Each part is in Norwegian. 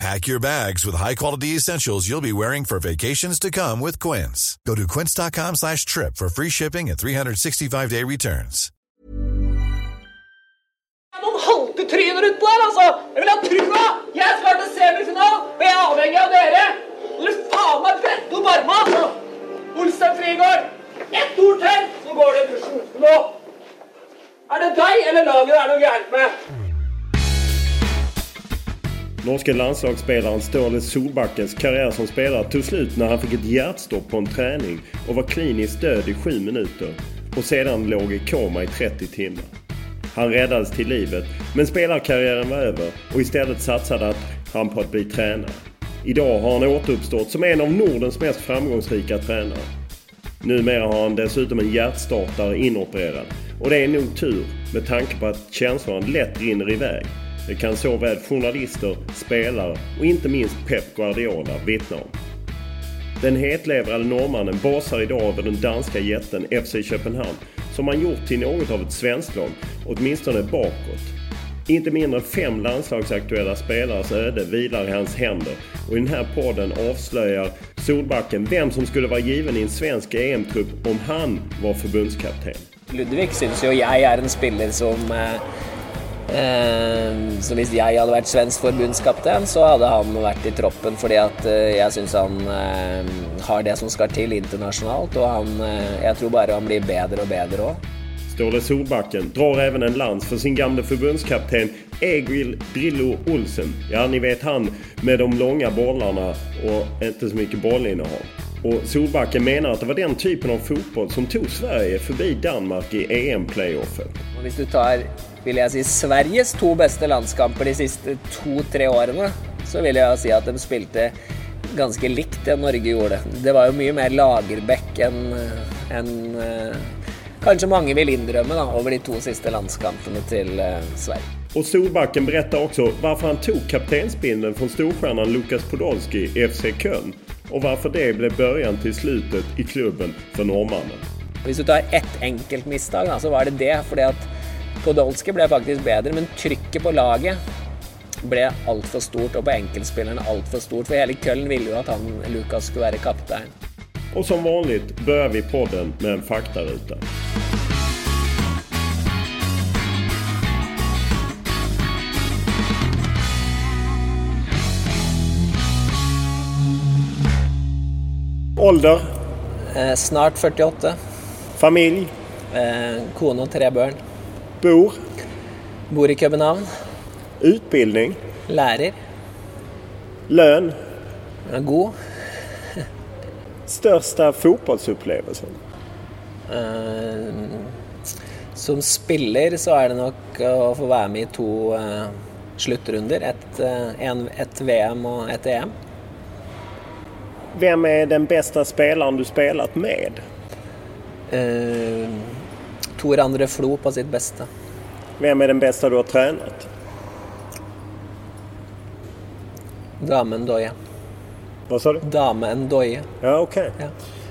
Pack your bags with high-quality essentials you'll be wearing for vacations to come with Quince. Go to quince.com slash trip for free shipping and 365-day returns. Er Frigård! Ett ord til, så går det i dusjen. Nå! Er det deg eller laget det er noe gærent Norske landslagsspelaren Ståle Solbackens karriär som spelare tog slut när han fick ett hjärtstopp på en träning och var kliniskt död i sju minuter och sedan låg i koma i 30 timmar. Han räddades till livet men spelarkarriären var över och istället satsade han på att bli tränare. Idag har han återuppstått som en av Nordens mest framgångsrika tränare. Numera har han dessutom en hjärtstartare inopererad och det är nog tur med tanke på att känslorna lätt rinner iväg. Det kan såväl journalister, spelare och inte minst Pep Guardiola vittna om. Den hetlevrade norrmannen basar idag över den danska jätten FC Köpenhamn som han gjort till något av ett svensklag, åtminstone bakåt. Inte mindre än fem landslagsaktuella spelares öde vilar i hans händer och i den här podden avslöjar Solbacken vem som skulle vara given i en svensk EM-trupp om han var förbundskapten. Ludvig syns jo jeg er en spiller som eh, eh, Så hvis jeg hadde vært svensk forbundskaptein, så hadde han vært i troppen fordi at eh, jeg syns han eh, har det som skal til internasjonalt, og han, jeg tror bare han blir bedre og bedre òg. Ståle Solbakken drar även en lans för sin gamle förbundskapten Egil Drillo Olsen. Ja, ni vet han med de långa bollarna och inte så mycket bollinnehav. Och Solbakken menar att det var den typen av fotboll som tog Sverige förbi Danmark i EM-playoffen. Og hvis du tar vil jeg si, Sveriges to beste landskamper de siste to-tre årene, så vil jeg si at de spilte ganske likt det Norge gjorde. Det var jo mye mer Lagerbäck enn enn, eh, kanskje mange vil innrømme da, over de to siste landskampene til eh, Sverige. Och Solbacken berättar också varför han tog kaptensbindeln från storstjärnan Lukas Podolski i FC Köln och varför det ble början til slutet i klubben for nordmannen. Hvis du tar ett enkelt misstag, så var det det. fordi at Podolski ble faktisk bedre, men trykket på laget ble altfor stort, og på enkeltspillerne altfor stort. For hele Køllen ville jo at han, Lukas skulle være kaptein. Og som vanlig bør vi på den med en faktaruta. Ålder, Eh, snart 48. familj, Eh, kone og tre barn. Bor, Bor i København. utbildning, Lærer. Lønn. God. Største fotbollsupplevelsen. Uh, som spiller så er det nok å få være med i to uh, sluttrunder. Et, uh, en, et VM og et EM. Hvem er den beste spilleren du spelat med? Eh, Tor André Flo på sitt beste. Hvem er den beste du har trent? Dame Ndoye. Hva sa du? Dame Ndoye. Ja, ok. Ja.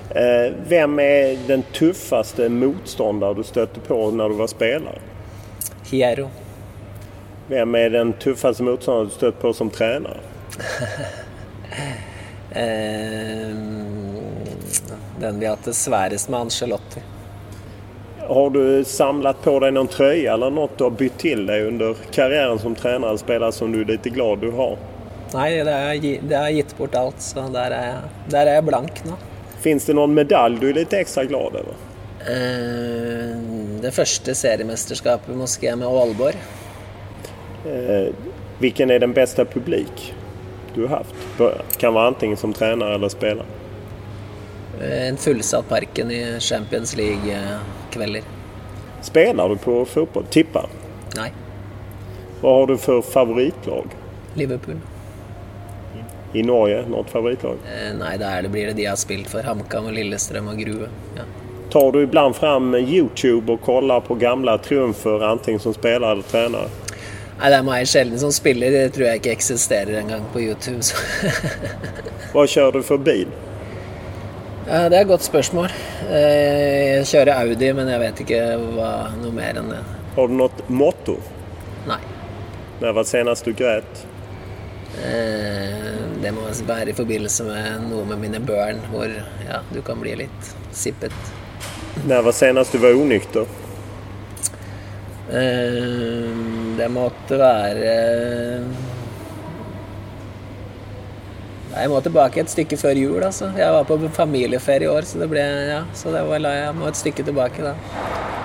Eh, hvem er den tøffeste motståndare du støtte på når du var spelare? Hiero. Hvem er den tøffeste motståndare du støtte på som tränare? eh, den vi har hatt det sværest med, Angelotti. Har du samlat på dig någon tröja eller något du har bytt till dig under karriären som tränare eller spelare som du är lite glad du har? Nei, det har, jeg gitt bort alt, så der er, jeg, der er jeg blank nå. Finns det någon medalj du är lite extra glad över? Ehm, det første seriemesterskapet i med Aalborg. Hvilken vilken är den bästa publik du har haft? På- Kan vara antingen som tränare eller spelare. Eh, En fullsatt Parken i Champions League-kvelder. Spelar du på fotboll? Tippar? Nei, Hva har du for favoritlag? Liverpool. I Norge? noe favoritlag? Eh, Nei, da det, blir det de jeg har spilt for. HamKam og Lillestrøm og Grue. Ja. Tar du ibland fram Youtube og kollar på gamle triumfer antingen som spiller eller trener? Nei, det er meg sjelden som spiller. Det tror jeg ikke eksisterer engang på YouTube. Så. kjører kör du for bil? Ja, det er et godt spørsmål. Eh, Jeg kjører Audi, men jeg vet ikke hva, noe mer enn det. Har du noe motto? Nei. Når var senest du grät? Eh, Det må være i forbindelse med noe med mine børn, hvor ja, du kan bli litt sippet. Når var senest du var onykter? Eh, Det måtte være Jeg må tilbake et stykke før jul, altså. Jeg var på familieferie i år, så det ble Ja, så det var, jeg må et stykke tilbake da.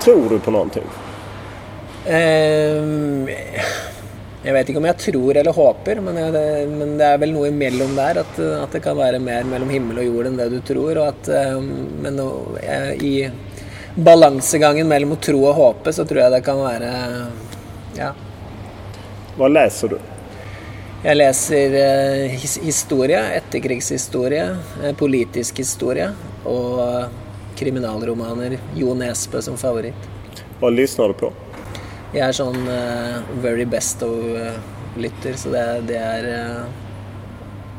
Tror du på någonting? Eh, Jeg vet ikke om jeg tror eller håper, men, jeg, det, men det er vel noe imellom der. At, at det kan være mer mellom himmel og jord enn det du tror. Og at, eh, men i balansegangen mellom å tro og håpe, så tror jeg det kan være Ja. Hva leser du? Jeg leser eh, his historie, etterkrigshistorie, eh, politisk historie og kriminalromaner. Jo Nesbø som favoritt. Hva lysner du på? Jeg er sånn eh, very best of-lytter, så det, det er eh,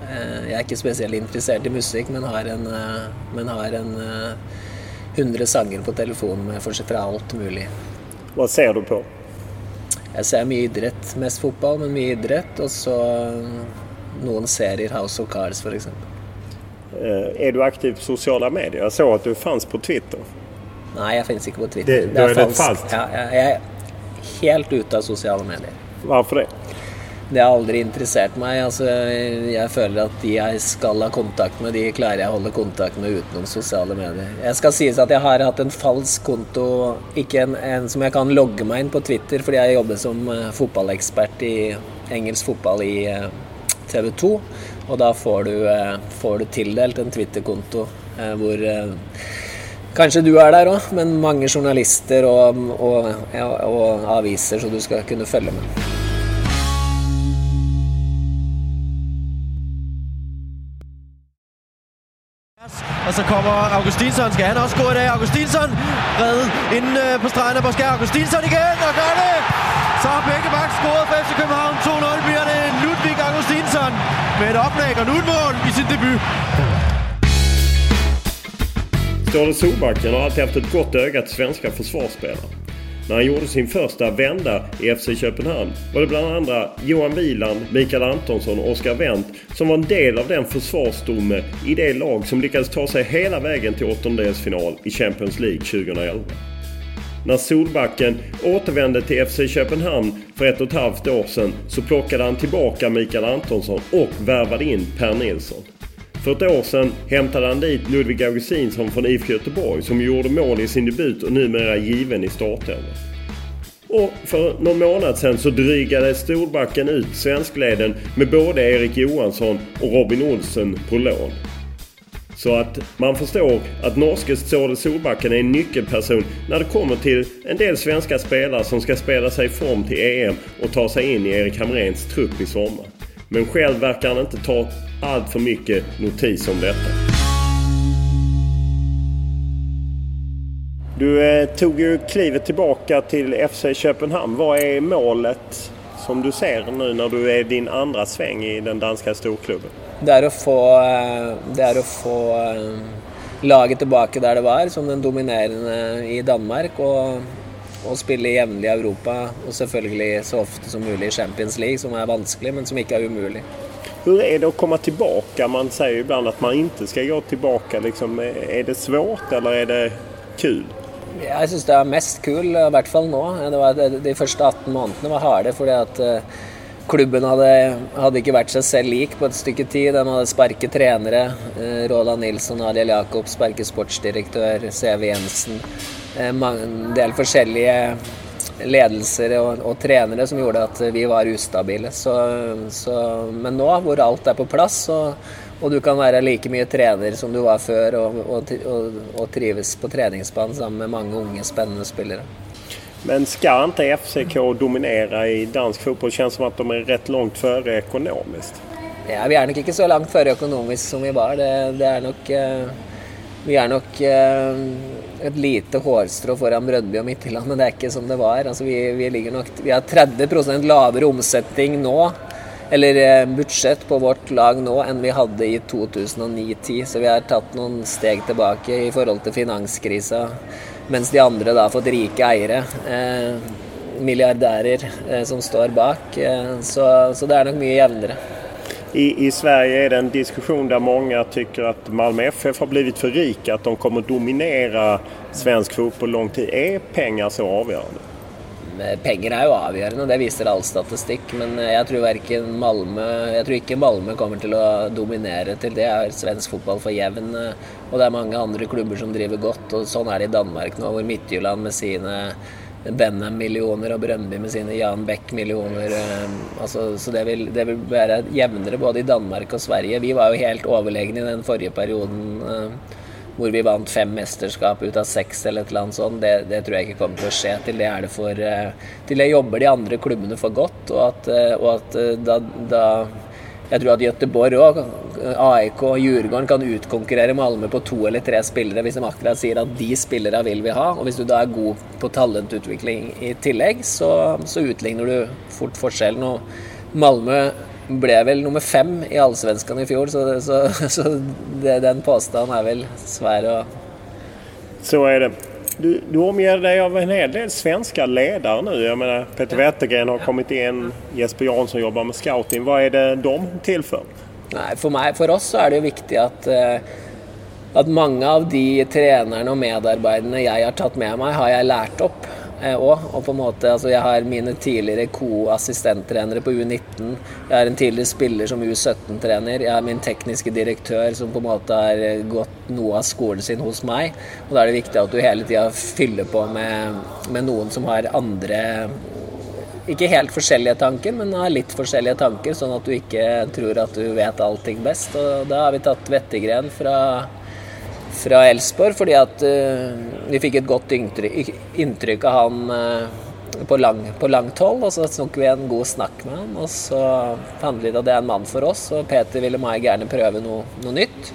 eh, Jeg er ikke spesielt interessert i musikk, men har en, eh, men har en eh, 100 sanger på telefonen med for alt mulig. Hva ser du på? Jeg ser mye idrett, mest fotball, men mye idrett. Og så eh, noen serier, House of Cards f.eks. Er är du aktiv på sosiale medier? Jeg så at du fanns på Twitter. Nei, jeg finnes ikke på Twitter. Det- det er er falskt. Ja, jeg er helt ute av sosiale medier. Hvorfor det? Det har aldri interessert meg. Altså, jeg føler at de jeg skal ha kontakt med, de klarer jeg å holde kontakt med utenom sosiale medier. Jeg skal sies at jeg har hatt en falsk konto, ikke en, en som jeg kan logge meg inn på Twitter, fordi jeg jobber som eh, fotballekspert i engelsk fotball i eh, TV 2. Og da får du, eh, får du tildelt en Twitter-konto hvor Kanskje du er der òg, men mange journalister og, og, og, og aviser, så du skal kunne følge med. Så kommer Augustinsson. Skal han også gå i dag? Augustinsson reddet inde øh, på stregen af Boskær. Augustinsson igen og gør det! Så har begge bak scoret for FC København. 2-0 bliver det Ludvig Augustinsson med et oplæg og nu et mål i sin debut. Ståle Solbakken har alltid haft ett gott öga till svenska försvarsspelare. När han gjorde sin första vända i FC Köpenhamn var det bland andra Johan Wieland, Mikael Antonsson och Oskar Wendt som var en del av den försvarsstomme i det lag som lyckades ta sig hela vägen till åttondelsfinal i Champions League 2011. När Solbacken återvände till FC Köpenhamn för ett och ett halvt år sedan så plockade han tillbaka Mikael Antonsson och värvade in Per Nilsson. För ett år sedan hämtade han dit Ludvig Augustinsson från IFK Göteborg som gjorde mål i sin debut och numera given i startelvan. Och för någon månad sedan så drygade Storbacken ut svenskleden med både Erik Johansson och Robin Olsen på lån. Så att man förstår att norske Ståle Solbacken är en nyckelperson när det kommer till en del svenska spelare som ska spela sig i form till EM och ta sig in i Erik Hamréns trupp i sommar. Men själv verkar han inte ta allt för mycket notis om detta. Du eh, tog ju klivet tillbaka till FC Köpenhamn. Vad är målet som du ser nu när du är din andra sväng i den danska storklubben? Det er å få, eh, det är att få eh, laget tilbake der det var, som den dominerende i Danmark. Og, og spille jevnlig i Europa, og selvfølgelig så ofte som mulig i Champions League, som er vanskelig, men som ikke er umulig. Hur är det att komma tillbaka? Man säger ju ibland att man inte ska gå tillbaka. Liksom, är det svårt eller är det kul? Jeg syns det er mest kul, i hvert fall nå. Det var, de første 18 månedene var harde fordi at eh, klubben hadde, hadde ikke vært seg selv lik på et stykke tid. Den hadde sparket trenere. Eh, Roland Nilsson, Ariel Jakob, sparket sportsdirektør, CV Jensen. Eh, En del forskjellige ledelser og, og trenere som gjorde at vi var ustabile. Så, så, men nå hvor alt er på plass, og, og du kan være like mye trener som du var før, og, og, og, og trives på treningsbanen sammen med mange unge, spennende spillere. Men skal ikke FCK dominere i dansk fotball? Kjennes som at de er rett langt føre økonomisk? Ja, vi er nok ikke så langt føre økonomisk som vi var. Det, det er nok eh, Vi er nok eh, et lite hårstrå foran Brøndby og Midtjylland, men det er ikke som det var. Altså, vi, vi, nok, vi har 30% lavere omsetning nå, eller eh, budsjett på vårt lag nå, enn vi hadde i 2009-10. Så vi har tatt noen steg tilbake i forhold til finanskrisa, mens de andre da har fått rike eiere. Eh, milliardærer eh, som står bak. Eh, så, så det er nok mye jevnere. I, I Sverige är det en diskussion där många tycker att Malmö FF har blivit för rika, att de kommer dominera svensk fotboll lång tid. Är pengar så avgörande? Penger er jo avgjørende, det viser all statistikk. Men jeg tror, Malmö, jeg tror ikke Malmö kommer til å dominere til det. er svensk fotball for jevn. Og det er mange andre klubber som driver godt. og Sånn er det i Danmark nå, hvor Midtjylland med sine Benham-millioner og Brøndby med sine Jan Beck-millioner. Altså, så det vil, det vil være jevnere både i Danmark og Sverige. Vi var jo helt overlegne i den forrige perioden eh, hvor vi vant fem mesterskap ut av seks eller et eller annet sånt. Det, det tror jeg ikke kommer til å skje. Til det er det for eh, Til det jobber de andre klubbene for godt, og at, eh, og at eh, da, da jeg tror at Göteborg òg, AIK og Djurgården kan utkonkurrere Malmö på to eller tre spillere hvis de akkurat sier at de spillere vil vi ha. Og hvis du da er god på talentutvikling i tillegg, så, så utligner du fort forskjellen. Og Malmö ble vel nummer fem i Allsvenskan i fjor, så, så, så det, den påstanden er vel svær å Så er det. Du, du omger dig av en hel del svenska ledare nu. Jag menar, Peter Wettergren har kommit in, Jesper Jansson jobbar med scouting. Vad är det de till för? Nei, for, meg, for oss så er det jo viktig at, eh, at mange av de trenerne og medarbeiderne jeg har tatt med meg, har jeg lært opp òg. og en måte, altså Jeg har mine tidligere co-assistenttrenere på U19. Jeg har en tidligere spiller som U17-trener. Jeg har min tekniske direktør som på en måte har gått noe av skolen sin hos meg. Og Da er det viktig at du hele tida fyller på med, med noen som har andre ikke helt forskjellige tanker, men har litt forskjellige tanker, sånn at du ikke tror at du vet allting best. Og da har vi tatt Vettegren fra, fra Elsborg, fordi at uh, vi fikk et godt inntrykk, inntrykk av han uh, på, lang, på langt hold. Og så tok vi en god snakk med han, og så fant vi ut at det er en mann for oss. Og Peter ville meg gjerne prøve noe, noe nytt.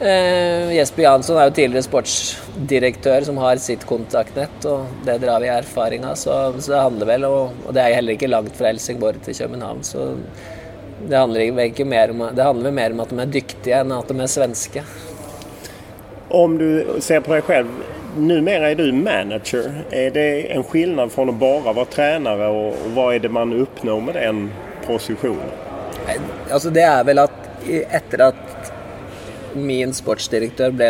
Uh, Jesper Jansson er jo tidligere sportsdirektør som har sitt kontaktnett, og det drar vi erfaring av. Så, så, det handler vel om Og det er heller ikke langt fra Helsingborg til København, så det handler, ikke mer om, det handler mer om at de er dyktige enn at de er svenske. Om du ser på dig själv, numera är du manager. Är det en skillnad från att bara vara tränare och, vad är det man uppnår med den positionen? Altså Det er vel at etter at min sportsdirektør ble,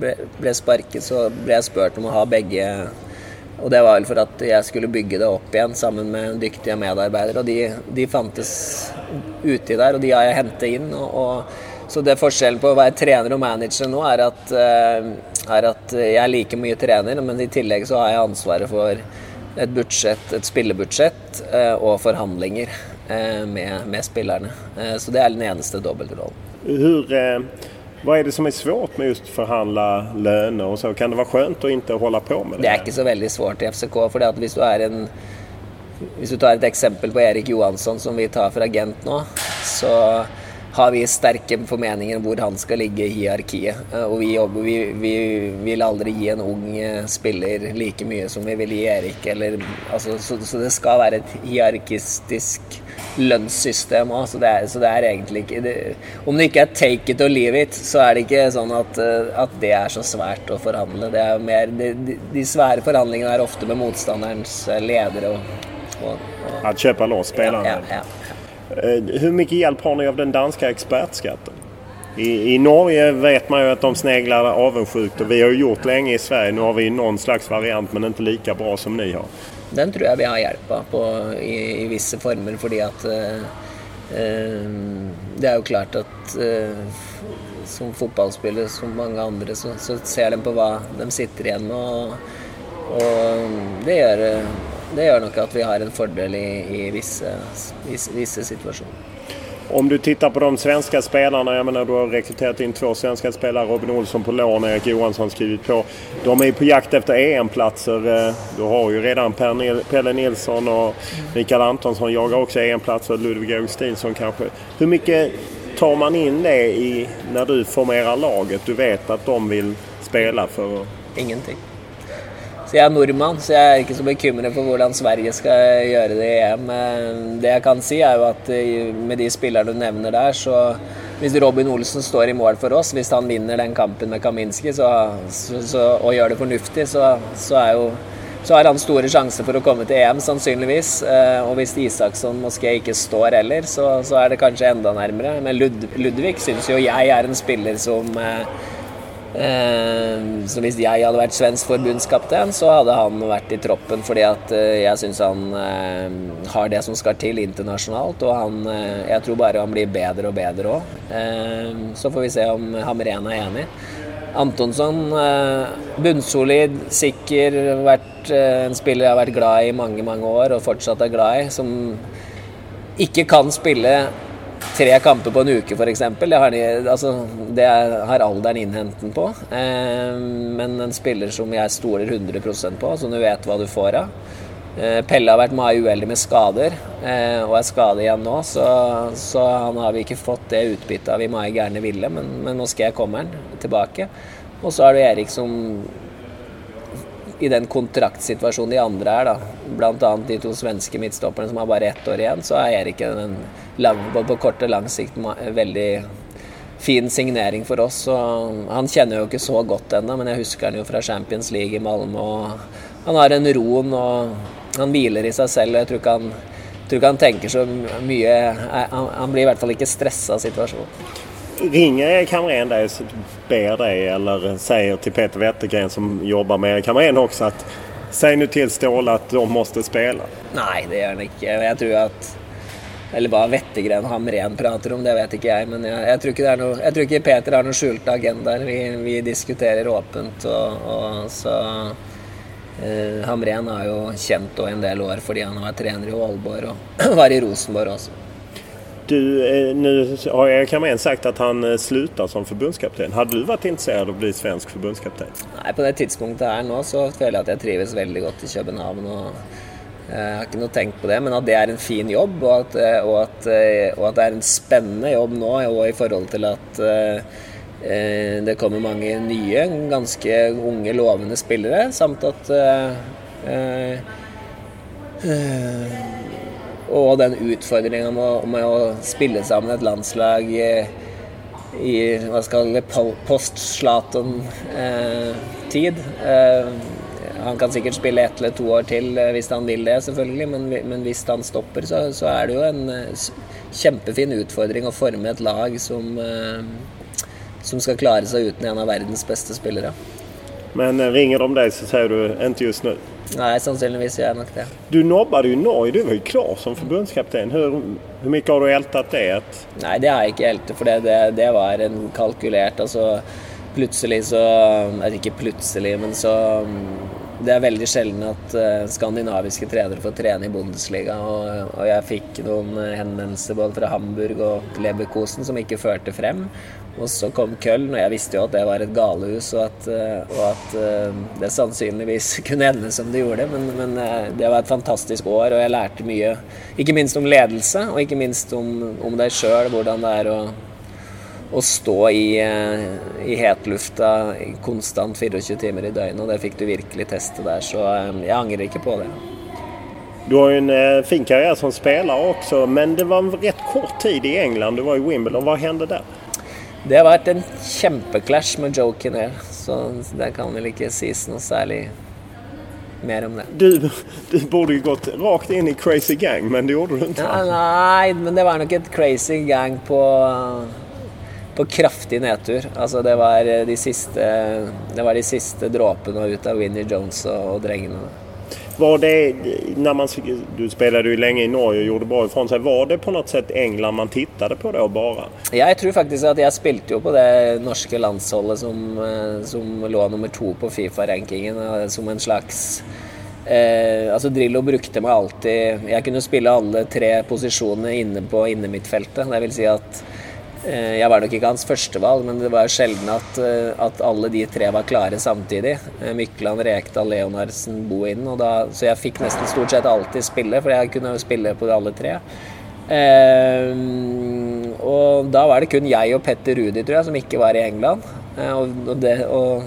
ble, ble sparket, så ble jeg spurt om å ha begge. Og det var vel for at jeg skulle bygge det opp igjen sammen med dyktige medarbeidere. Og de, de fantes uti der, og de har jeg hentet inn. og, og så det Forskjellen på å være trener og manager nå er at, er at jeg er like mye trener, men i tillegg så har jeg ansvaret for et budsjett, et spillebudsjett og forhandlinger med, med spillerne. Så det er den eneste dobbeltrollen. Hur, er vad är det som er svårt med just forhandle lønner og så? Kan det være skjønt å ikke holde på med det? Det er ikke så veldig svårt i FCK. for hvis du er en hvis du tar et eksempel på Erik Johansson, som vi tar for agent nå, så har vi sterke formeninger om hvor han skal ligge i hierarkiet. Eh, og vi, jobber, vi, vi, vil aldri gi en ung eh, spiller like mye som vi vil gi Erik. Eller, altså, så, så, det skal være et hierarkistisk lønnssystem òg. Så, så, det er egentlig ikke det, Om det ikke er take it or leave it, så er det ikke sånn at, at det er så svært å forhandle. Det er mer, de, de svære forhandlingene er ofte med motstanderens ledere. og att köpa loss spelarna. Ja, ja, ja. Eh, hur mycket hjälp har ni av den danska expertskatten? I, I, Norge vet man ju att de sneglar avundsjukt och vi har ju gjort länge i Sverige. Nu har vi någon slags variant men inte lika bra som ni har. Den tror jag vi har hjälp på i, i vissa former fordi att uh, uh, det er jo klart at eh, som fotballspiller, som mange andre, så, så, ser de på hva de sitter igjen med. Og, og det gjør det gjør nok at vi har en fordel i, i visse, visse, visse situasjoner. Om du tittar på de svenska spelarna, jag menar du har rekryterat in två svenska spelare, Robin Olsson på lån, Erik Johansson skrivit på. De är på jakt efter EM-platser. Eh, du har ju redan Pelle Nilsson och Mikael Antonsson jagar också EM-platser, Ludvig Augustinsson kanske. Hur mycket tar man in det i när du formerar laget? Du vet att de vill spela för... Ingenting. Så jeg er nordmann, så jeg er ikke så bekymret for hvordan Sverige skal gjøre det i EM. Det jeg kan si, er jo at eh, med de spillerne du nevner der, så hvis Robin Olsen står i mål for oss, hvis han vinner den kampen med Kaminski så, så, så, og gjør det fornuftig, så, så, jo, så har han store sjanser for å komme til EM, sannsynligvis. Eh, og hvis Isaksson Moské ikke står heller, så, er det kanskje enda nærmere. Men Lud Ludvig syns jo jeg er en spiller som eh, Eh, så hvis jeg hadde vært svensk forbundskaptein, så hadde han vært i troppen fordi at eh, jeg syns han eh, har det som skal til internasjonalt, og han Jeg tror bare han blir bedre og bedre òg. Så får vi se om Hamren er enig. Antonsson, bunnsolid, sikker, vært en spiller jeg har vært glad i i mange, mange år og fortsatt er glad i, som ikke kan spille tre kamper på en uke, f.eks. Det, altså, det har alderen innhenten på. Eh, men en spiller som jeg stoler 100% på, som du vet hva du får av. Eh, Pelle har vært mye uheldig med skader, eh, og er skadet igjen nå, så, så, han har vi ikke fått det utbyttet vi mye gjerne ville, men, men nå skal jeg komme han tilbake. Og så har du Erik som i den kontraktsituasjonen de andre er, da, bl.a. de to svenske midtstopperne som har bare ett år igjen, så er Erik den lang, på kort og lang sikt veldig fin signering for oss. Og han kjenner jo ikke så godt ennå, men jeg husker han jo fra Champions League i Malmö. Han har en roen og han hviler i seg selv. og jeg tror ikke han, tror ikke han tenker så mye han, han blir i hvert fall ikke stressa av situasjonen. Ringer Hamrén dig och ber dig eller säger till Peter Wettergren som jobbar med Hamrén också att säg nu till Ståle att de måste spela? Nei, det gjør han ikke. Jeg tror at Eller hva Wettergren Hamrén prater om, det vet ikke jeg. Men jeg, jeg, tror, ikke noe, jeg tror, ikke Peter har noen skjulte agendaer. Vi, vi, diskuterer åpent. Og, og så eh, Hamrén har jo kjent en del år fordi han har vært trener i Aalborg og var i Rosenborg også. Du, eh, nu har Erik Hamrén sagt at han slutter slutar som forbundskaptein. Hadde du vært intresserad av å bli svensk forbundskaptein? Nei, på det tidspunktet her nå så føler jeg at jeg trives veldig godt i København. og eh, Jeg har ikke noe tenkt på det, men at det er en fin jobb, og at, og at, og at det er en spennende jobb nå, og i forhold til at eh, det kommer mange nye, ganske unge, lovende spillere, samt at eh, eh, og den utfordringa med, med, å spille sammen et landslag i, i hva skal det post-Slatan-tid. Eh, han kan sikkert spille ett eller to år til eh, hvis han vil det, selvfølgelig, men, men hvis han stopper, så, så, er det jo en eh, kjempefin utfordring å forme et lag som, eh, som skal klare seg uten en av verdens beste spillere. Men ringer de deg, så sier du 'ikke just nå'? Nei, sannsynligvis gjør jeg nok det. Du nobbade jo Norge, du var jo klar som forbundskaptein. Hvor mye mycket har du ältat det? Nei, det har jeg ikke ältat, for det, det, det, var en kalkulert altså, Plutselig så Ikke plutselig, men så det er veldig sjelden at uh, skandinaviske trenere får trene i Bundesliga. Og, og jeg fikk noen henvendelser både fra Hamburg og Leverkosen som ikke førte frem. Og så kom Köln, og jeg visste jo at det var et galehus, og at, uh, og at det sannsynligvis kunne ende som det gjorde. Men, men det var et fantastisk år, og jeg lærte mye. Ikke minst om ledelse, og ikke minst om, om deg sjøl, hvordan det er å å stå i, eh, i hetlufta konstant 24 timer i døgnet. Og det fikk du virkelig teste der, så eh, jeg angrer ikke på det. Du har ju en eh, fin karriär som spelare också, men det var en rätt kort tid i England. Du var i Wimbledon. Hva hendte der? Det har vært en kjempeclash med Joe Kinnair, så det kan vel ikke sies noe særlig mer om det. Du, du burde jo gått rakt inn i Crazy Gang, men det gjorde du ikke. Ja, nei, men det var nok et Crazy Gang på på kraftig nedtur. Altså det var de siste, det var de siste dråpene ut av Winnie Jones og, og drengene. Var det, när man, du spelade ju länge i Norge og gjorde bra ifrån sig. Var det på något sätt England man tittade på da bare? Jeg tror faktisk at jeg spilte jo på det norske landsholdet som, eh, som lå nummer to på Fifa-rankingen. Som en slags eh, altså Drillo brukte meg alltid Jeg kunne spille alle tre posisjonene inne på innemidtfeltet. Det vil si at Eh, jeg var nok ikke hans førstevalg, men det var sjelden at, eh, at, alle de tre var klare samtidig. Eh, Mykland, Rekdal, Leonardsen, Bohinen. så jeg fikk nesten stort sett alltid spille, for jeg kunne jo spille på alle tre. Eh, og da var det kun jeg og Petter Rudi, tror jeg, som ikke var i England. Eh, og, det, og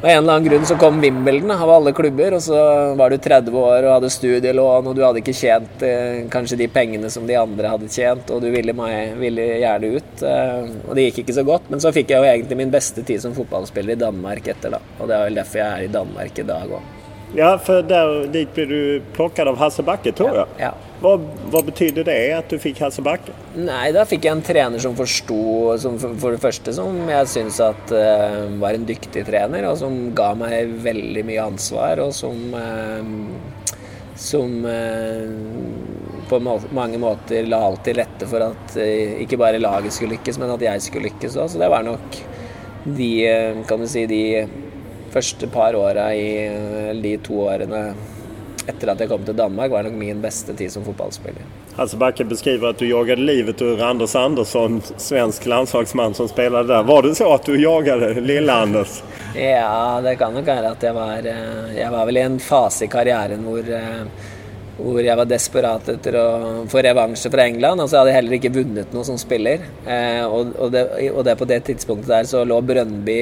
av en eller annen grunn så kom Wimbledon av alle klubber, og så var du 30 år og hadde studielån, og du hadde ikke tjent eh, kanskje de pengene som de andre hadde tjent, og du ville, meg, ville gjerne ut. Eh, og det gikk ikke så godt, men så fikk jeg jo egentlig min beste tid som fotballspiller i Danmark etter, da. Og det er vel derfor jeg er i Danmark i dag òg. Ja, for der, dit blir du plukket av Hasse Bakke, tror jeg. Ja, ja. Hva, hva betydde det at du fikk Hasse Bakke? Nei, da fikk jeg en trener som forsto For, for det første som jeg syns uh, var en dyktig trener, og som ga meg veldig mye ansvar, og som uh, Som uh, på må mange måter la alt til rette for at ikke bare laget skulle lykkes, men at jeg skulle lykkes òg. Så det var nok de, kan du si, de første par åra i de to årene etter at jeg kom til Danmark, var nok min beste tid som fotballspiller. Hasse Bakke beskriver at du jaget livet ur Anders Andersson, svensk landslagsmann som spilte der. Var det så at du jaget lille Anders? Ja, det kan nok være at jeg var eh, Jeg var vel i en fase i karrieren hvor, eh, hvor jeg var desperat etter å få revansje fra England. Altså, jeg hadde heller ikke vunnet noe som spiller. Eh, og, og, det, og det på det tidspunktet der så lå Brøndby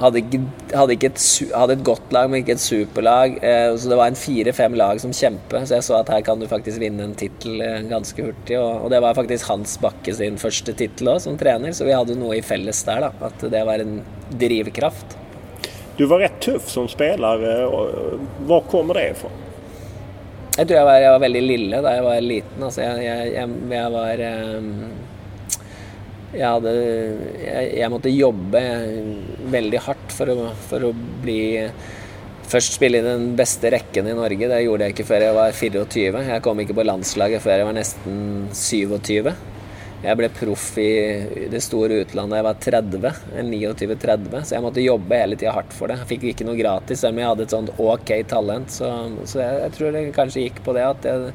hadde, ikke, hadde, ikke et, hadde, et, godt lag, men ikke et superlag. Eh, så det var en fire-fem lag som kjempet, Så jeg så at her kan du faktisk vinne en tittel eh, ganske hurtig. Og, det var faktisk Hans Bakke sin første tittel òg, som trener. Så vi hadde noe i felles der, da. At det var en drivkraft. Du var rett tøff som spiller. Hvor kommer det fra? Jeg tror jeg var, jeg var, veldig lille da jeg var liten. Altså jeg, jeg, jeg var jeg, hadde, jeg, jeg, måtte jobbe veldig hardt for å, for å, bli Først spille i den beste rekken i Norge. Det gjorde jeg ikke før jeg var 24. Jeg kom ikke på landslaget før jeg var nesten 27. Jeg ble proff i det store utlandet da jeg var 30. 29-30. Så jeg måtte jobbe hele tida hardt for det. Jeg fikk ikke noe gratis, selv om jeg hadde et sånt ok talent. Så, så jeg, jeg, tror det kanskje gikk på det at jeg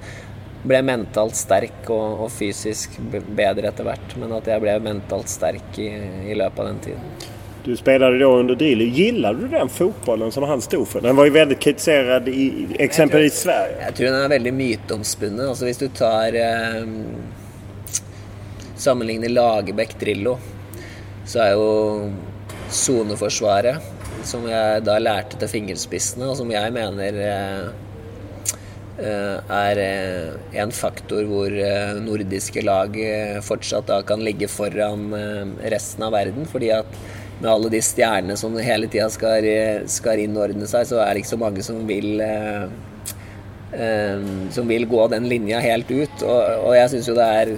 ble mentalt sterk og, og fysisk bedre etter hvert. Men at jeg ble mentalt sterk i, i løpet av den tiden. Du spilte da under Dili. Gillar du den fotballen som han sto for? Den var jo veldig kritisert i eksempelvis Sverige. Jeg tror den er veldig myteomspunnet. Altså hvis du tar eh, Sammenligner Lagerbäck Drillo, så er jo soneforsvaret, som jeg da lærte til fingerspissene, og som jeg mener Eh, er eh, en faktor hvor eh, nordiske lag fortsatt da kan ligge foran resten av verden. fordi at med alle de stjernene som hele tida skal, skal innordne seg, så er det ikke så mange som vil som vil gå den linja helt ut. Og, og jeg syns jo det er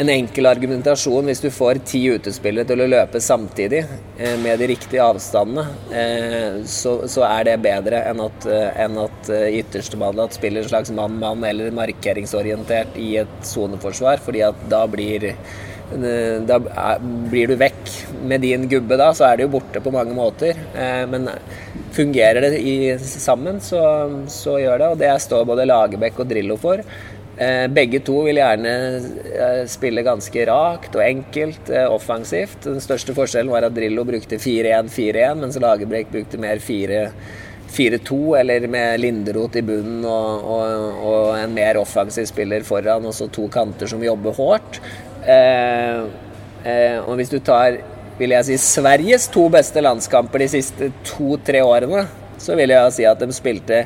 en enkel argumentasjon hvis du får ti utespillere til å løpe samtidig eh, med de riktige avstandene, eh, så, så, er det bedre enn at, eh, enn at ytterstemann spiller en slags mann-mann eller markeringsorientert i et soneforsvar, fordi at da blir Da blir du vekk med din gubbe, da, så er det jo borte på mange måter. Men fungerer det i, sammen, så, så, gjør det. Og det står både Lagerbäck og Drillo for. Begge to vil gjerne spille ganske rakt og enkelt, offensivt. Den største forskjellen var at Drillo brukte 4-1-4-1, mens Lagerbrekk brukte mer 4-2, eller med Linderot i bunnen og, og, og, en mer offensiv spiller foran, og så to kanter som jobber hardt. Eh, eh, og hvis du tar vil jeg si, Sveriges to beste landskamper de siste to-tre årene, så vil jeg si at de spilte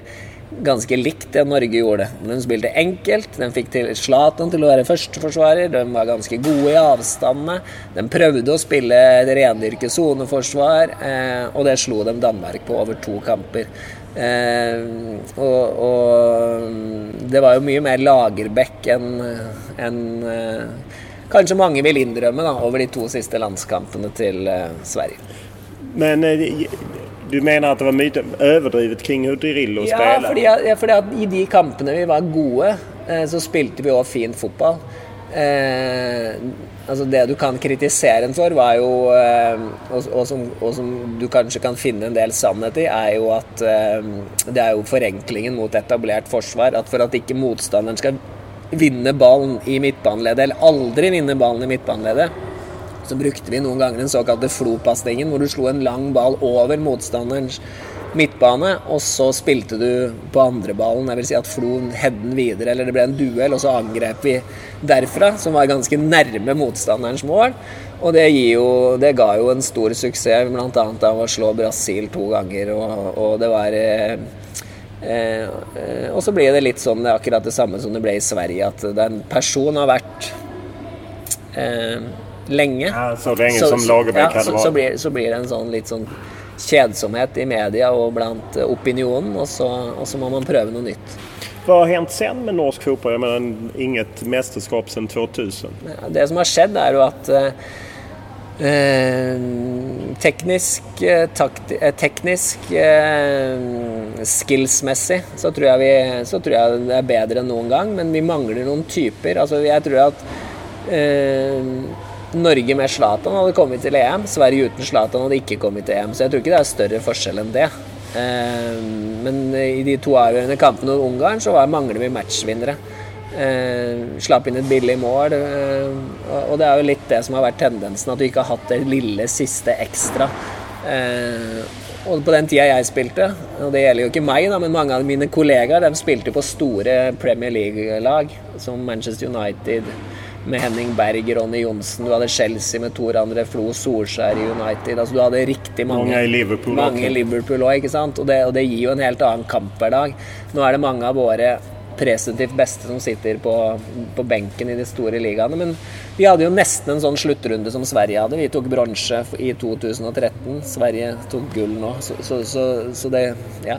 ganske likt det Norge gjorde. De spilte enkelt, de fikk til Zlatan til å være førsteforsvarer, de var ganske gode i avstandene. De prøvde å spille rendyrket soneforsvar, eh, og det slo de Danmark på over to kamper. Eh, og, og, det var jo mye mer Lagerbäck enn en, eh, kanskje mange vil innrømme da, over de to siste landskampene til eh, Sverige. Men eh, du mener at det var mye overdrevet kring hur Drillo ja, spiller? Fordi, ja, fordi at i de kampene vi var gode, eh, så spilte vi òg fin fotball. Eh, altså Det du kan kritisere en for, var jo eh, og, og, som, og, som, du kanskje kan finne en del sannhet i, er jo at eh, det er jo forenklingen mot etablert forsvar. At for at ikke motstanderen skal vinne ballen i midtbaneleddet, eller aldri vinne ballen i midtbaneleddet, så brukte vi noen ganger den såkalte Flo-pasningen, hvor du slo en lang ball over motstanderens midtbane, og så spilte du på andreballen. Jeg vil si at Flo hedden videre, eller det ble en duell, og så angrep vi derfra, som var ganske nærme motstanderens mål. Og det, jo, det ga jo en stor suksess, bl.a. av å slå Brasil to ganger, og, og det var eh, Eh, og så blir det litt sånn det er akkurat det samme som det ble i Sverige, at den personen har vært eh, lenge. Ja, så lenge så, ja, så, så, blir, så blir det en sånn litt sånn kjedsomhet i media og blant opinionen, og så, og så må man prøve noe nytt. Hva har hendt sen med norsk fotball? Jeg mener, inget mesterskap siden 2000. Det som har skjedd, er jo at eh, Eh, teknisk, eh, takti, eh, teknisk eh, skillsmessig så tror, jeg vi, så tror jeg det er bedre enn noen gang, men vi mangler noen typer. Altså, jeg tror at eh, Norge med Zlatan hadde kommet til EM. Sverige uten Zlatan hadde ikke kommet til EM. Så jeg tror ikke det er større forskjell enn det. Eh, men i de to avgjørende kampene mot Ungarn så mangler vi matchvinnere. Eh, slapp inn et billig mål. Eh, og det er jo litt det som har vært tendensen, at du ikke har hatt det lille siste ekstra. Og på den tida jeg spilte, og det gjelder jo ikke meg, da, men mange av mine kollegaer de spilte på store Premier League-lag, som Manchester United med Henning Berg, Ronny Johnsen, du hadde Chelsea med Tor André Flo, Solskjær i United altså Du hadde riktig mange, mange i Liverpool, mange i Liverpool også, ikke sant? Og det, og det, gir jo en helt annen kamp hver dag. Nå er det mange av våre presentivt beste som sitter på, på, benken i de store ligaene. Men vi hadde jo nesten en sånn sluttrunde som Sverige hadde. Vi tok bronse i 2013. Sverige tok gull nå. Så, så, så, så det Ja.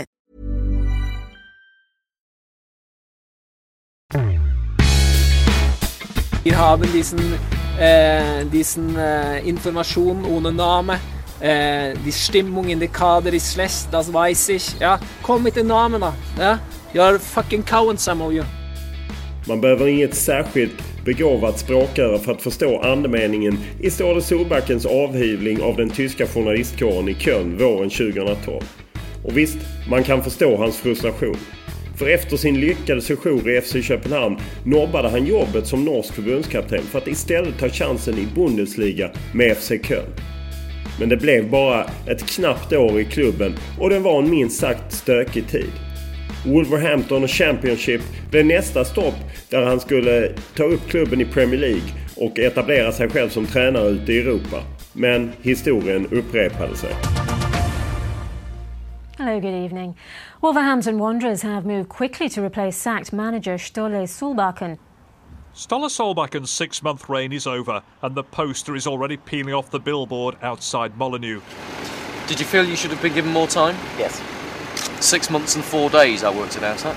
Wir haben diesen, äh, diesen äh, Information ohne Name. Äh, die Stimmung in der Kader ist schlecht, das weiß ich. Ja, komm mit den Namen da. Ja? You're fucking cowards some of you. Man behöver inget särskilt begåvat språkare för att förstå andemeningen i Ståle Solbackens avhyvling av den tyska journalistkåren i Köln våren 2012. Och visst, man kan förstå hans frustration. För efter sin lyckade sejour i FC Köpenhamn nobbade han jobbet som norsk förbundskapten för att istället ta chansen i Bundesliga med FC Köln. Men det blev bara ett knappt år i klubben och det var en minst sagt stökig tid. Wolverhampton och Championship blev nästa stopp där han skulle ta upp klubben i Premier League och etablera sig själv som tränare ute i Europa. Men historien upprepade sig. Hello, good evening. Wolverhampton Wanderers have moved quickly to replace sacked manager Stolle Solbakken. Stolle Solbakken's six month reign is over, and the poster is already peeling off the billboard outside Molineux. Did you feel you should have been given more time? Yes. Six months and four days, I worked it out at.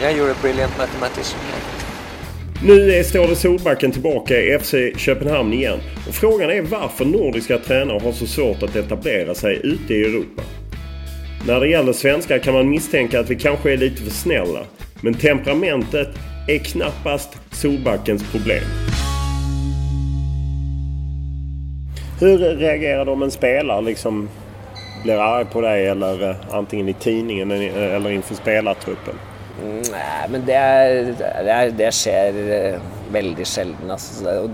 Yeah, you're a brilliant mathematician. Nu är Ståle Solbacken tillbaka i FC Köpenhamn igen. Och frågan är varför nordiska tränare har så svårt att etablera sig ute i Europa. När det gäller svenskar kan man misstänka att vi kanske är lite för snälla. Men temperamentet är knappast Solbackens problem. Hur reagerar du om en spelare liksom blir arg på dig eller eh, antingen i tidningen eller inför spelartruppen? Men det, det, det skjer eh, veldig sjelden. Altså.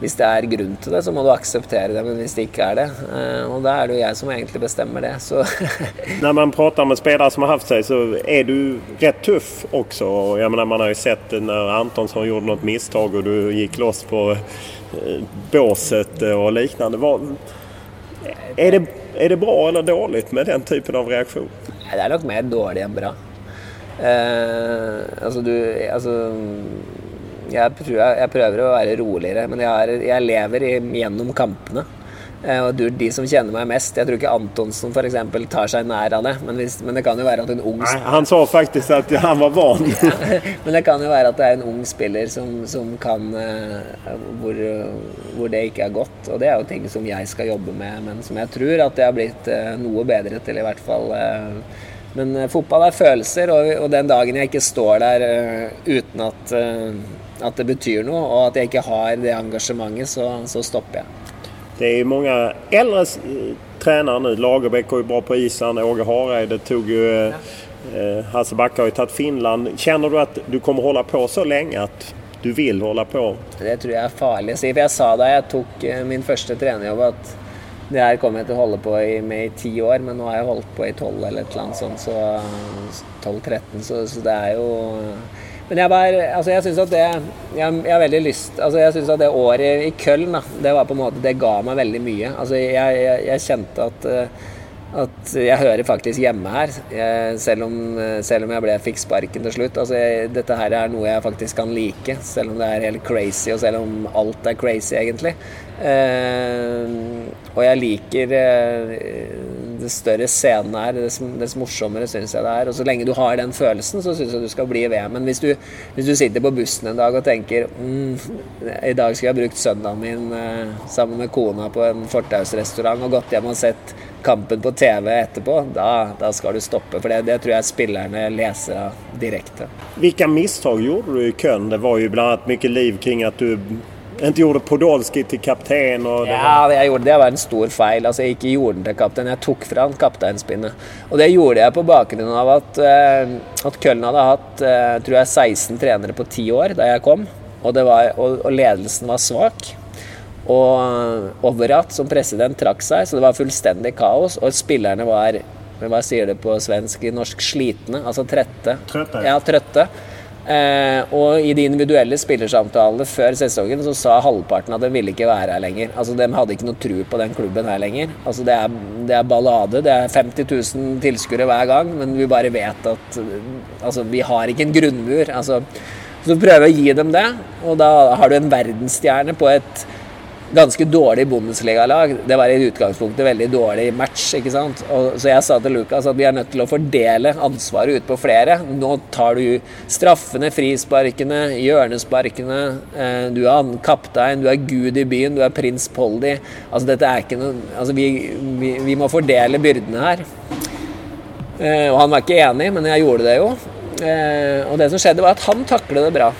Hvis det er grunn til det, så må du akseptere det. Men hvis det ikke er det, eh, og da er det jo jeg som egentlig bestemmer det, så Når man prater med spillere som har haft seg, så er du rett tuff også. Jeg mener, man har jo sett når Antonsson gjorde noe misstag og du gikk løs på eh, båset og liknande. Er är, det, er det bra eller dårlig med den typen av reaksjon? Det er nok mer dårlig enn bra. Eh, altså, du Altså jeg, tror jeg, prøver å være roligere, men jeg, er, jeg lever i, gjennom kampene. Eh, og du, de som kjenner meg mest Jeg tror ikke Antonsen for eksempel, tar seg nær av det. Men, hvis, men det kan jo være at en ung Nei, han sa faktisk at han var van. Men det kan jo være at det er en ung spiller som, som kan eh, hvor, hvor det ikke er godt. Og det er jo ting som jeg skal jobbe med, men som jeg tror at jeg har blitt eh, noe bedre til, i hvert fall. eh. Men eh, fotball er følelser, og, og den dagen jeg ikke står der eh, uten at, eh, at det betyr noe, og at jeg ikke har det engasjementet, så, så stopper jeg. Det är många äldre tränare nu. Lagerbäck går ju bra på isen. Åge Hareide tog ju... Ja. eh, Hasse Backe har ju tagit Finland. Känner du att du kommer hålla på så länge att du vill hålla på? Det tror jeg er farlig å si. For jeg sa da jeg tok min første trenerjobb at det her kommer jeg til å holde på med i ti år, men nå har jeg holdt på i tolv eller et eller annet sånt, så 12-13, så, så det er jo Men jeg var Altså, jeg syns at det jeg, jeg har veldig lyst Altså, jeg syns at det året i Köln, da, det var på en måte Det ga meg veldig mye. Altså, jeg, jeg, jeg kjente at eh, at jeg hører faktisk hjemme her, jeg, selv, om, selv om jeg ble, fikk sparken til slutt. Altså, jeg, dette her er noe jeg faktisk kan like, selv om det er helt crazy, og selv om alt er crazy, egentlig. Eh, og jeg liker eh, det større scenen er, dess, dess morsommere syns jeg det er. Og så lenge du har den følelsen, så syns jeg du skal bli i VM. Men hvis du, hvis du sitter på bussen en dag og tenker mm, i dag skulle jeg brukt søndagen min eh, sammen med kona på en fortausrestaurant og gått hjem og sett kampen på TV etterpå, da, da skal du stoppe. For det, det tror jeg spillerne leser direkte. Hvilke misstag gjorde du i Köln? Det var jo blant annet mye liv kring at du inte gjorde Podolski til kaptein. Det Ja, det, jeg gjorde, det var en stor feil. Altså, jeg ikke gjorde den til kaptein, jeg tok fra han kapteinspinnet. Og det gjorde jeg på bakgrunn av at, eh, at Köln hadde hatt eh, tror jeg 16 trenere på 10 år da jeg kom, og, det var, og, og ledelsen var svak. Og Overat som president trakk seg, så det var fullstendig kaos. Og spillerne var hva sier det på svensk? I norsk slitne? Altså trette. Trøtte. Ja, trøtte. Eh, og i de individuelle spillersamtalene før sesongen så sa halvparten at de ville ikke være her lenger. Altså De hadde ikke noe tro på den klubben her lenger. Altså Det er, det er ballade. Det er 50 000 tilskuere hver gang, men vi bare vet at Altså, vi har ikke en grunnmur. Altså, så prøver å gi dem det, og da har du en verdensstjerne på et ganske dårlig Bundesliga-lag. Det var i utgangspunktet veldig dårlig match. ikke sant? Og, så jeg sa til Lukas at vi er nødt til å fordele ansvaret ut på flere. Nå tar du straffene, frisparkene, hjørnesparkene. Eh, du er kaptein, du er gud i byen, du er prins Poldi. Altså dette er ikke noe Altså vi, vi, vi må fordele byrdene her. Eh, og han var ikke enig, men jeg gjorde det jo. Eh, og det som skjedde, var at han taklet det bra.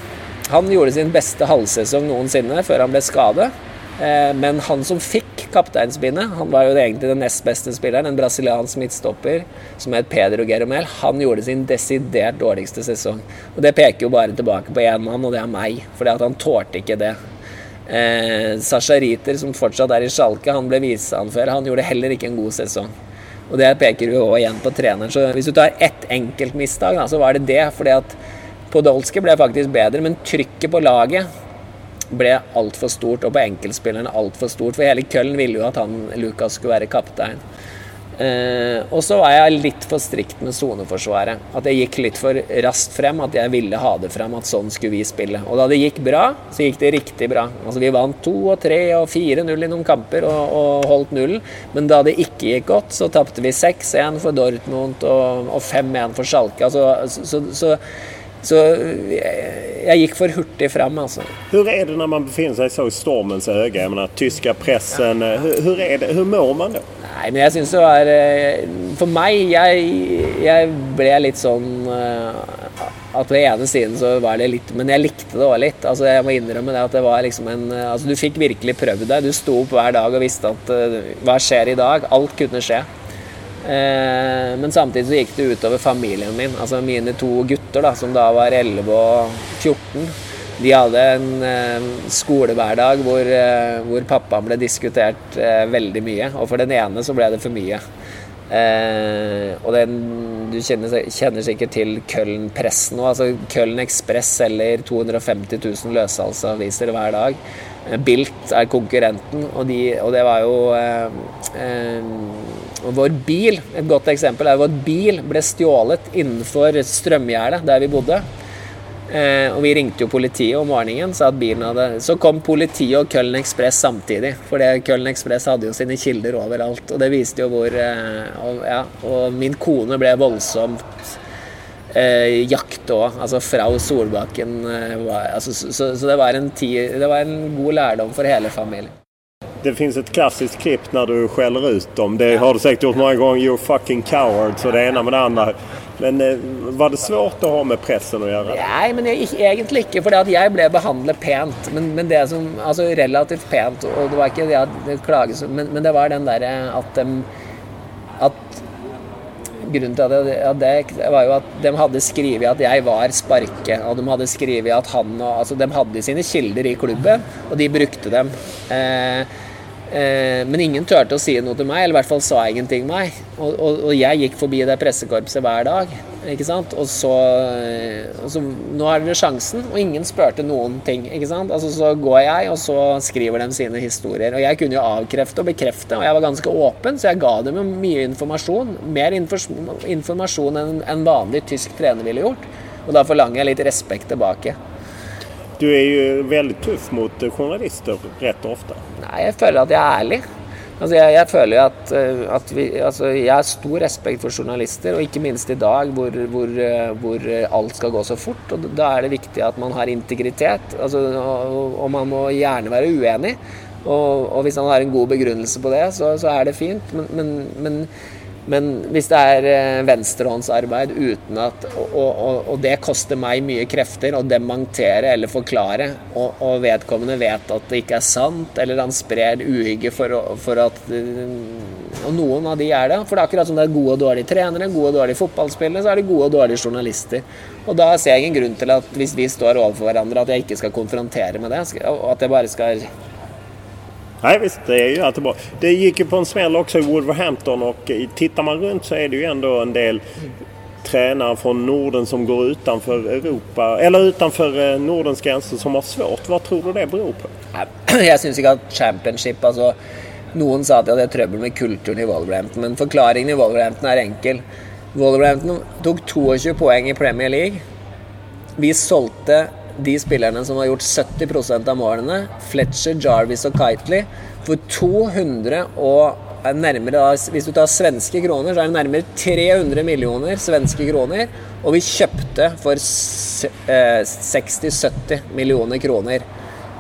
Han gjorde sin beste halvsesong noensinne før han ble skadet. Eh, men han som fikk kapteinsbindet, han var jo egentlig den nest beste spilleren, en brasiliansk midtstopper som het Pedro Geromel, han gjorde sin desidert dårligste sesong. Og Det peker jo bare tilbake på én mann, og det er meg. Fordi han tålte ikke det. Eh, Sasha Riter, som fortsatt er i Sjalke, han ble viseanfører. Han gjorde heller ikke en god sesong. Og det peker jo også igjen på treneren. Så hvis du tar ett enkelt mistak, så var det det. fordi at Podolsky ble faktisk bedre, men trykket på laget ble altfor stort, og på enkeltspillerne altfor stort. For hele Køllen ville jo at han, Lukas skulle være kaptein. Eh, og så var jeg litt for strikt med soneforsvaret. At jeg gikk litt for raskt frem. At jeg ville ha det frem at sånn skulle vi spille. Og da det gikk bra, så gikk det riktig bra. Altså Vi vant 2 og 3 og 4-0 i noen kamper og, og, holdt nullen. Men da det ikke gikk godt, så tapte vi 6-1 for Dortmund og, og 5-1 for Schalke. Altså, så, så så jeg gikk for hurtig frem, altså. Hvordan er det når man befinner seg så i stormens øye? Den menar, tyska pressen. Hur, hur, är det, hur mår man da? Nei, men jeg syns det var eh, For meg, jeg, jeg ble litt sånn eh, At på den ene siden så var det litt Men jeg likte det òg litt. Altså, jeg må innrømme det at det var liksom en eh, Altså, du fikk virkelig prøvd deg. Du sto opp hver dag og visste at Hva skjer i dag? Alt kunne skje. Eh, men samtidig så gikk det utover familien min. Altså mine to gutter, da, som da var 11 og 14. De hadde en eh, skolehverdag hvor, eh, hvor pappaen ble diskutert veldig mye. Og for den ene så ble det for mye. og den, du kjenner, kjenner, sikkert til Köln-pressen nå. Altså Köln Ekspress selger 250 000 løssalgsaviser hver dag. Bilt er konkurrenten, og, de, og det var jo og vår bil, et godt eksempel er vår bil ble stjålet innenfor strømgjerdet der vi bodde. Eh, og vi ringte jo politiet om morgenen, så, hadde, så kom politiet og Køllen Ekspress samtidig. For Køllen Ekspress hadde jo sine kilder overalt, og det viste jo hvor eh, og, ja, og min kone ble voldsomt eh, jakt òg, altså fra Solbakken. Eh, var, altså, så, så, det, var ti, det var en god lærdom for hele familien. Det finns ett klassiskt klipp när du skäller ut dem. Det har du säkert gjort många gånger. You fucking coward. Så det ena med det andra. Men eh, var det svårt å ha med pressen å gjøre? Nei, men jeg, egentlig ikke. For jeg ble behandlet pent. Men, men, det som Altså relativt pent. Og det var ikke det at klages men, men, det var den derre at de At Grunnen til at det, at det, var jo at de hadde skrevet at jeg var sparke, og de hadde skrevet at han og Altså, de hadde sine kilder i klubben, og de brukte dem. Eh, Eh, men ingen turte å si noe til meg, eller i hvert fall sa ingenting til meg. Og, og, og, jeg gikk forbi det pressekorpset hver dag. ikke sant? Og så, eh, og så Nå har dere sjansen, og ingen spurte noen ting. ikke sant? Altså Så går jeg, og så skriver de sine historier. Og jeg kunne jo avkrefte og bekrefte, og jeg var ganske åpen, så jeg ga dem mye informasjon. Mer informasjon enn en vanlig tysk trener ville gjort. Og da forlanger jeg litt respekt tilbake. Du er jo veldig tøff mot journalister rett og ofte. Nei, jeg føler at jeg er ærlig. Altså, jeg, jeg, føler at, eh, at vi, altså, jeg har stor respekt for journalister, og ikke minst i dag hvor, hvor, eh, hvor, alt skal gå så fort. og Da er det viktig at man har integritet, altså, og, og, man må gjerne være uenig. Og, og, hvis man har en god begrunnelse på det, så, så er det fint. men, men, men men hvis det er eh, venstrehåndsarbeid uten at og, og, og, det koster meg mye krefter å dementere eller forklare, og, og, vedkommende vet at det ikke er sant, eller han sprer uhygge for, for, at eh, Og noen av de er det. For det er akkurat som det er gode og dårlige trenere, gode og dårlige fotballspillere, så er det gode og dårlige journalister. Og da ser jeg ingen grunn til at hvis vi står overfor hverandre, at jeg ikke skal konfrontere med det, og at jeg bare skal Nej visst, det är ju bra. Det gick ju på en smäll också i Wolverhampton och tittar man runt så är det ju ändå en del tränare från Norden som går utanför Europa, eller utanför Nordens gränser som har svårt. Vad tror du det beror på? Jag syns inte att Championship, alltså noen sa at de hadde trøbbel med kulturen i Wolverhampton, men forklaringen i Wolverhampton er enkel. Wolverhampton tok 22 poeng i Premier League. Vi solgte de spillerne som har gjort 70% av målene, Fletcher, Jarvis og Kitely, for 200 og nærmere, Hvis du tar svenske kroner, så er det nærmere 300 millioner svenske kroner. Og vi kjøpte for 60-70 millioner kroner.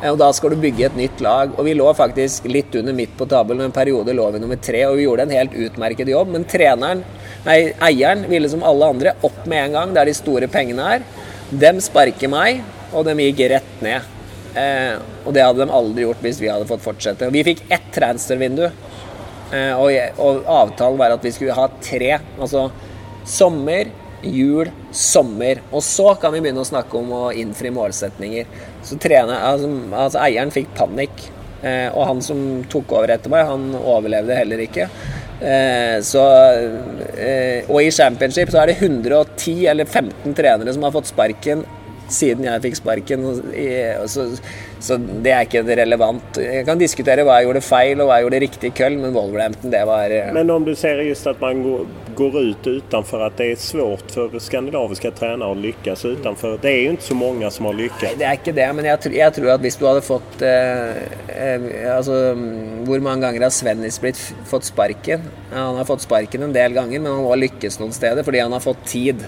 Og da skal du bygge et nytt lag. Og vi lå faktisk litt under midt på tabellen, en periode lå vi nummer tre, og vi gjorde en helt utmerket jobb. Men treneren, nei, eieren ville som alle andre opp med en gang, der de store pengene er. Dem sparker meg, og de gikk rett ned. Eh, og det hadde de aldri gjort hvis vi hadde fått fortsette. Vi fikk ett transfervindu, eh, og, og, avtalen var at vi skulle ha tre. Altså sommer, jul, sommer. Og så kan vi begynne å snakke om å innfri målsetninger. Så trene, altså, altså eieren fikk panikk. Eh, og han som tok over etter meg, han overlevde heller ikke. Eh, så, eh, og i championship så er det 110 eller 15 trenere som har fått sparken siden jeg fikk sparken. Så, så, det er ikke relevant. Jeg kan diskutere hva jeg gjorde feil og hva jeg gjorde riktig i Köln, men Wolverhampton, det var eh, Men om du ser just at man går, går ut utenfor, at det er svårt for skandinaviske trenere å lykkes utenfor. Det er jo ikke så mange som har lykkes. Det er ikke det, men jeg, jag tror at hvis du hadde fått eh, alltså, Altså, hvor mange ganger har Svennis fått sparken? Han har fått sparken en del ganger, men han har lykkes noen steder fordi han har fått tid.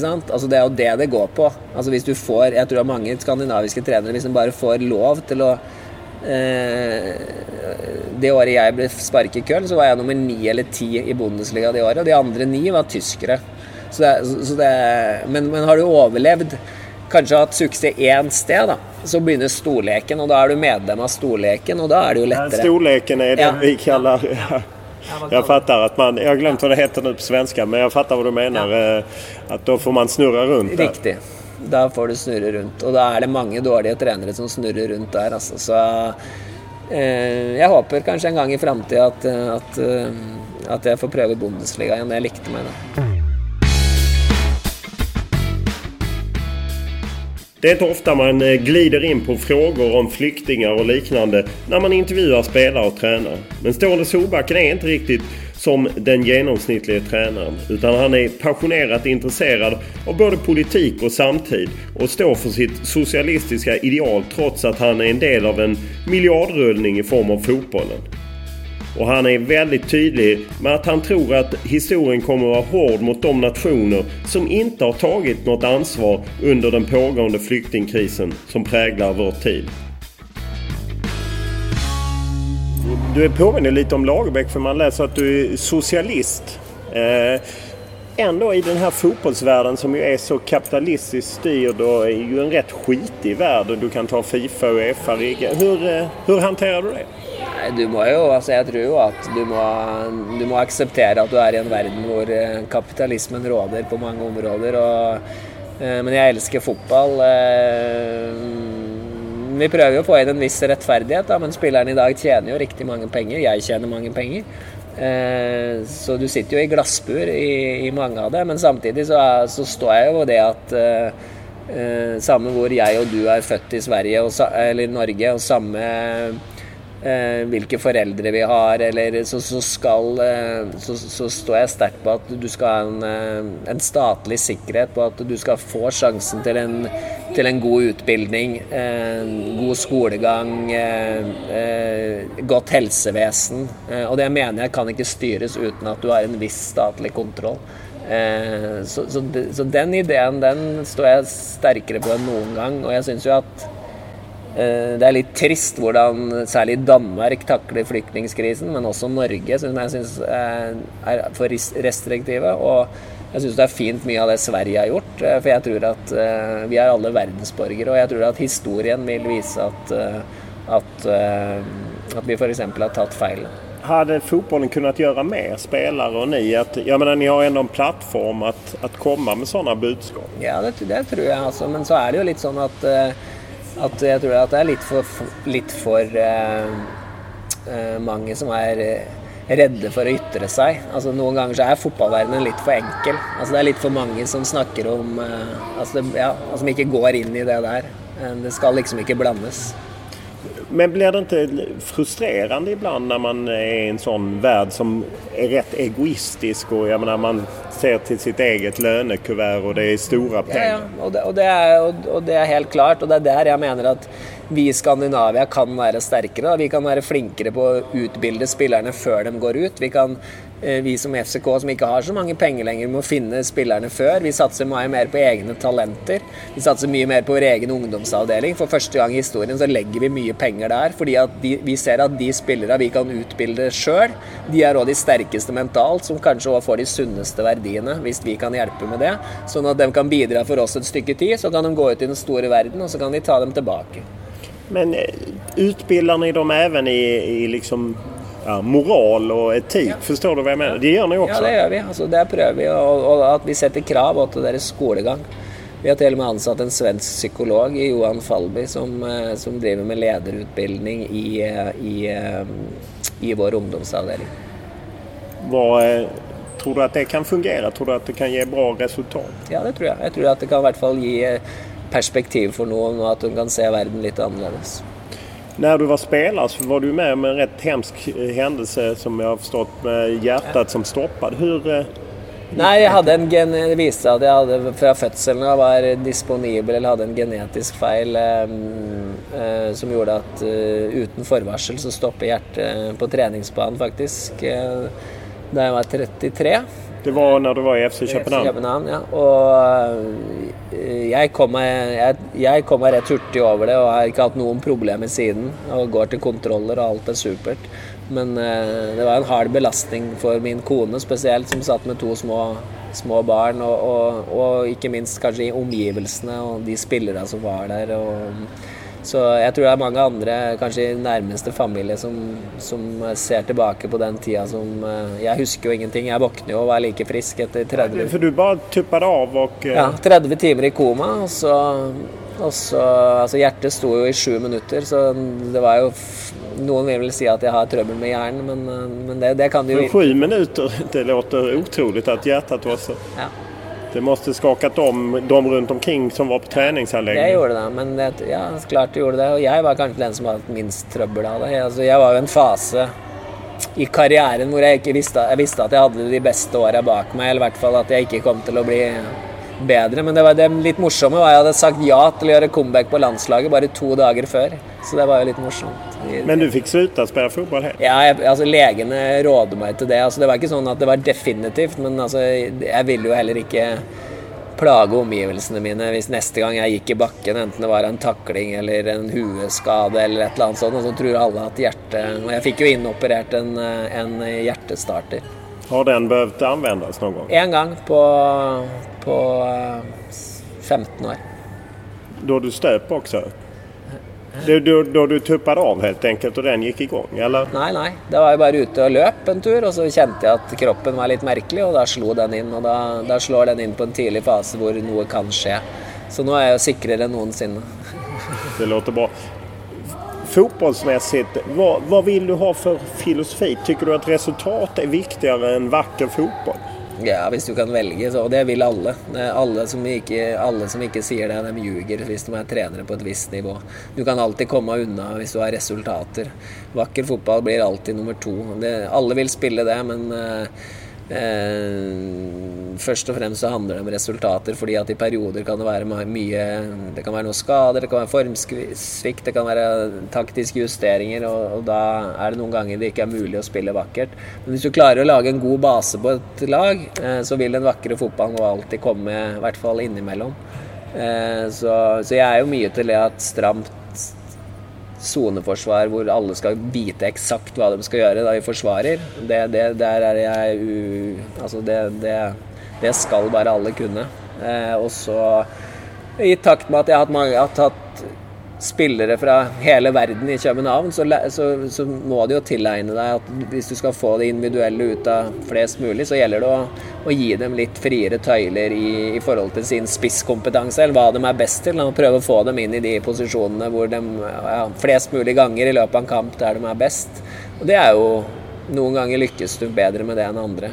Sant? Altså Det er jo det det går på. Altså du får, Jeg tror mange skandinaviske trenere hvis de bare får lov til å eh, Det året jeg ble sparket i Köln, så var jeg nummer ni eller ti i Bundesliga det året. Og de andre ni var tyskere. Så det, så det, men, men har du overlevd kanskje hatt suksess én sted, da, så begynner storleken, og da er du medlem av storleken, og da er det jo lettere. Storleken er det ja. vi kaller ja. Jeg fatter at man, jeg har glemt hva det heter nå på svenska, men jeg fatter hva du mener. Ja. At da får man snurre rundt. där. Riktig. Da får du snurre rundt. Og da er det mange dårlige trenere som snurrer rundt der. Altså. Så eh, jeg håper kanskje en gang i framtida at, at, eh, at, jeg får prøve Bundesliga igjen. Jeg likte meg det. Det är inte ofta man eh, glider in på frågor om flyktingar och liknande när man intervjuar spelare och tränare. Men Ståle Solbacken är inte riktigt som den genomsnittliga tränaren. Utan han är passionerat intresserad av både politik och samtid och står för sitt socialistiska ideal trots att han är en del av en miljardrullning i form av fotbollen. Och han är väldigt tydlig med att han tror att historien kommer att vara hård mot de nationer som inte har tagit något ansvar under den pågående flyktingkrisen som präglar vår tid. Du er påminner lite om Lagerbäck för man läser att du är socialist. Eh, i den här som ju är så kapitalistiskt styrd och är ju en rätt skitig värld. Du kan ta Fifa og Uefa. Hur, eh, hur hanterar du det? Du må jo, altså jeg tror jo at du må, du må akseptere at du er i en verden hvor eh, kapitalismen råder på mange områder. Og, eh, men jeg elsker fotball. Eh, vi prøver jo å få inn en viss rettferdighet, da, men spillerne i dag tjener jo riktig mange penger. Jeg tjener mange penger. Så du sitter jo i glassbur i, i mange av det, men samtidig så, er, så står jeg jo det at Samme hvor jeg og du er født i Sverige og, eller Norge, og samme eh, hvilke foreldre vi har, eller så, så skal eh, så, så, står jeg sterkt på at du skal ha en, eh, en, statlig sikkerhet på at du skal få sjansen til en, til en god utbildning, eh, god skolegang, eh, eh, godt helsevesen. og det mener jeg kan ikke styres uten at du har en viss statlig kontroll. Så, så, så, den ideen den står jeg sterkere på enn noen gang. Og jeg syns jo at Eh, det er litt trist hvordan særlig Danmark takler flyktningkrisen, men også Norge, som jeg syns er for restriktive. Og jeg syns det er fint mye av det Sverige har gjort, eh, for jeg tror at eh, vi er alle verdensborgere. Og jeg tror at historien vil vise at, at, at vi f.eks. har tatt feil. Hade fotbollen kunnat gjøre mer, spelare och ni? Att, jag menar, ni har ändå en plattform att, att komma med sånne budskap. Ja, det, det tror jeg. Altså. Men så er det jo litt sånn at at jeg tror at det er litt for, litt for uh, mange som er eh, redde for å ytre seg. Altså Noen ganger så er fotballverdenen litt for enkel. Altså Det er litt for mange som snakker om uh, altså det, ja, Som ikke går inn i det der. Det skal liksom ikke blandes. Men blir det inte frustrerande ibland när man är i en sån värld som är rätt egoistisk och jag menar man ser till sitt eget lönekuvert och det är stora Ja, pengar? ja. Og, det, og, det er, og, og det er helt klart, og det er der jeg mener at vi i Skandinavia kan være sterkere. Da. Vi kan være flinkere på å utbilde spillerne før de går ut. Vi, kan, vi som FCK, som ikke har så mange penger lenger, må finne spillerne før. Vi satser mye mer på egne talenter. Vi satser mye mer på vår egen ungdomsavdeling. For første gang i historien så legger vi mye penger der, fordi de, vi ser at de spillere vi kan utbilde sjøl, de er òg de sterkeste mentalt, som kanskje òg får de sunneste verdiene, hvis vi kan hjelpe med det. Sånn at de kan bidra for oss et stykke tid, så kan de gå ut i den store verden, og så kan vi ta dem tilbake. Men eh, utbildar ni dem även i, i liksom, ja, moral och etik? Forstår du hva jeg mener? Det gjør ni også. Ja, det gjør vi. Altså, det prøver vi. Og, og at vi setter krav til deres skolegang. Vi har til og med ansatt en svensk psykolog, Johan Falby, som, eh, som driver med lederutbildning i, eh, i, eh, i vår ungdomsavdeling. Eh, tror du at det kan fungere? Tror du at det kan gi bra resultat? Ja, det tror jeg. Jeg tror at det kan i hvert fall gi perspektiv for noen, og at de kan se verden litt annerledes. När du var spelare så var du med om en rätt hemsk eh, händelse som jag har förstått med hjärtat som stoppade. Hur, eh, Nei, jeg hadde en gen det viste seg at jeg hadde fra fødselen var disponibel eller hadde en genetisk feil eh, eh, som gjorde at eh, uten forvarsel så stopper hjertet på treningsbanen faktisk eh, da jeg var 33. det var når du var i FC Köpenhamn? København, ja. Og eh, jeg kom, meg, jeg, jeg kom meg rett hurtig over det og har ikke hatt noen problemer siden. Og går til kontroller og alt er supert. Men eh, det var en hard belastning for min kone spesielt, som satt med to små, små barn. Og, og, og ikke minst kanskje i omgivelsene og de spillerne som var der. Og, så jeg tror det er mange andre, kanskje i nærmeste familie, som, som ser tilbake på den tida som eh, Jeg husker jo ingenting. Jeg våkner jo og er like frisk etter 30 For du bare tuppade av och... eh, ja, 30 timer i koma, og så, og så Altså, hjertet sto jo i sju minutter, så det var jo Noen vil vel si at jeg har trøbbel med hjernen, men, eh, men det, det kan Men jo sju minutter, det låter utrolig at hjertet var så... Ja. Det måste skakat om de rundt omkring som var på Det träningsanläggningen. gjorde det, men det, ja, klart det gjorde det. Og jeg var kanskje den som hadde minst trøbbel av det. Altså, jeg var jo en fase i karrieren hvor jeg ikke visste, jeg visste at jeg hadde de beste åra bak meg, eller i hvert fall at jeg ikke kom til å bli bedre. Men det, var, det litt morsomme var at jeg hadde sagt ja til å gjøre comeback på landslaget bare to dager før. Så det var jo litt morsomt. Men du fick sluta spille fotball helt? Ja, jeg, altså Legene råder meg til det. Altså, det var ikke sånn at det var definitivt, men altså, jeg ville jo heller ikke plage omgivelsene mine hvis neste gang jeg gikk i bakken, enten det var en takling eller en hueskade eller et eller annet sånt, og så tror alle at hjertet Og jeg fikk jo inoperert en, en hjertestarter. Har den behøvd anvendes noen gang? Én gang på, på eh, 15 år. Da du støp också? Då, då, da du tuppet av helt enkelt og den gikk i gang, eller? Nei, nei. Da var jeg bare ute og løp en tur, og så kjente jeg at kroppen var litt merkelig, og da slo den inn. Og da, da slår den inn på en tidlig fase hvor noe kan skje. Så nå er jeg jo sikrere enn noensinne. Det låter bra. Fotbollsmässigt, vad, vad vill du ha för filosofi? Tycker du att resultat är viktigare än vacker fotboll? Ja, hvis du kan velge, så og det vil alle. Alle som, ikke, alle som ikke sier det, de ljuger hvis de er trenere på et visst nivå. Du kan alltid komme unna hvis du har resultater. Vakker fotball blir alltid nummer to. Det, alle vil spille det, men eh, først og fremst så handler det om resultater, fordi at i perioder kan det være mye Det kan være noen skader, det kan være formsvikt, det kan være taktiske justeringer, og, og da er det noen ganger det ikke er mulig å spille vakkert. Men hvis du klarer å lage en god base på et lag, eh, så vil den vakre fotballen alltid komme, i hvert fall innimellom. Eh, så, så jeg er jo mye til det at stramt soneforsvar hvor alle skal vite eksakt hva de skal gjøre da vi forsvarer, det, det, der er jeg u... Altså, det, det, det skal bare alle kunne. Eh, og så i takt med at jeg har hatt, mange, hatt spillere fra hele verden i København, så, så, så, må du jo tilegne deg at hvis du skal få det individuelle ut av flest mulig, så gjelder det å, å gi dem litt friere tøyler i, i, forhold til sin spisskompetanse, eller hva de er best til. Og prøve å få dem inn i de posisjonene hvor de ja, flest mulig ganger i løpet av en kamp der de er best. Og det er jo noen ganger lykkes du bedre med det enn andre.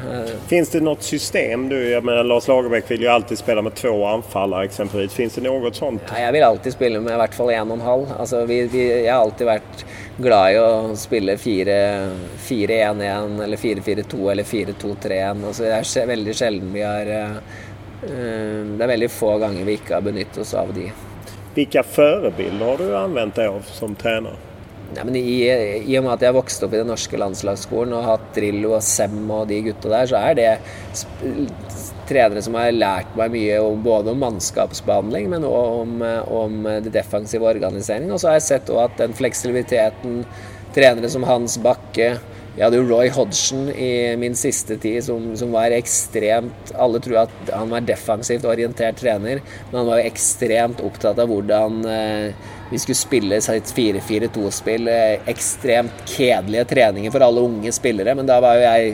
Finns det noe system? Du, jeg mener Lars Lagerbäck vil jo alltid spille med två anfallere, exempelvis. Finns det noe sånt? Ja, jeg vil alltid spille med i hvert fall en og en halv. Altså, vi, vi, jeg har alltid vært glad i å spille 4-1-1 eller 4-4-2 eller 4-2-3-1. Altså, det er veldig sjelden vi har uh, Det er veldig få ganger vi ikke har benyttet oss av de. Hvilke forbilder har du anvendt deg av som trener? Ja, i, i, og med at jeg vokste opp i den norske landslagsskolen og hatt Drillo og Sem og de gutta der, så er det trenere som har lært meg mye om, både om mannskapsbehandling, men òg om, om det defensive organiseringen. Og så har jeg sett at den fleksibiliteten trenere som Hans Bakke jeg hadde jo Roy Hodgson i min siste tid, som, som, var ekstremt Alle tror at han var defensivt orientert trener, men han var jo ekstremt opptatt av hvordan eh, vi skulle spille et 4-4-2-spill. Eh, ekstremt kjedelige treninger for alle unge spillere, men da var jo jeg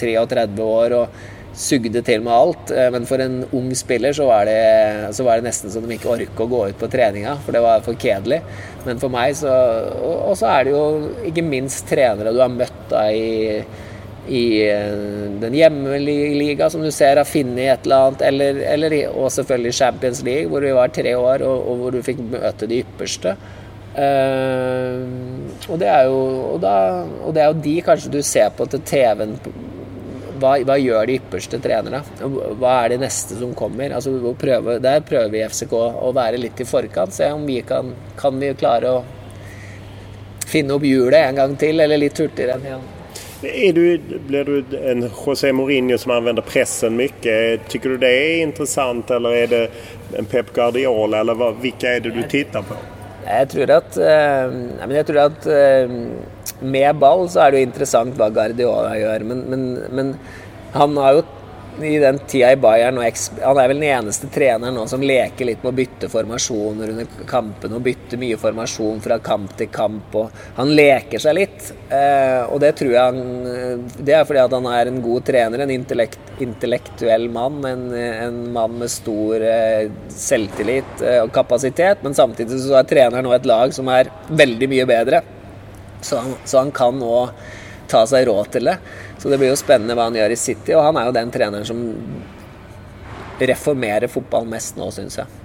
33 år og sugde til med alt. Eh, men for en ung spiller så var det, så var det nesten så de ikke orka å gå ut på treninga, for det var for kjedelig. Men for meg så Og så er det jo ikke minst trenere du har møtt da i, i den den hjemmeliga som du ser har funnet et eller annet, eller, eller og selvfølgelig Champions League, hvor vi var tre år, og, og hvor du fikk møte de ypperste. Uh, og, det er jo, og, da, og det er jo de kanskje du ser på til TV-en hva, hva, gjør de ypperste trenerne? Hva er det neste som kommer? Altså, prøve, der prøver vi i FCK å være litt i forkant. Se om vi kan, kan vi klare å finne opp hjulet en gang til, eller litt hurtigere enn igjen. Du, blir du en José Mourinho som använder pressen mycket? Tycker du det är intressant eller är det en Pep Guardiola eller vad, vilka är det du tittar på? Jeg tror at, eh, jeg tror at eh, med ball så er det jo interessant hva Guardiola gjør, men, men, men han har jo i den tida i Bayern Han er vel den eneste treneren nå som leker litt med å bytte formasjoner under kampen og bytte mye formasjon fra kamp til kamp. og Han leker seg litt. Eh, og det tror jeg han Det er fordi han er en god trener, en intellekt, intellektuell mann. En, en, mann med stor eh, selvtillit eh, og kapasitet. Men samtidig så er treneren nå et lag som er veldig mye bedre. Så han, så han kan nå ta seg råd til det. Så det blir jo spennende hva han gjør i City, og han er jo den treneren som reformerer fotball mest nå, syns jeg.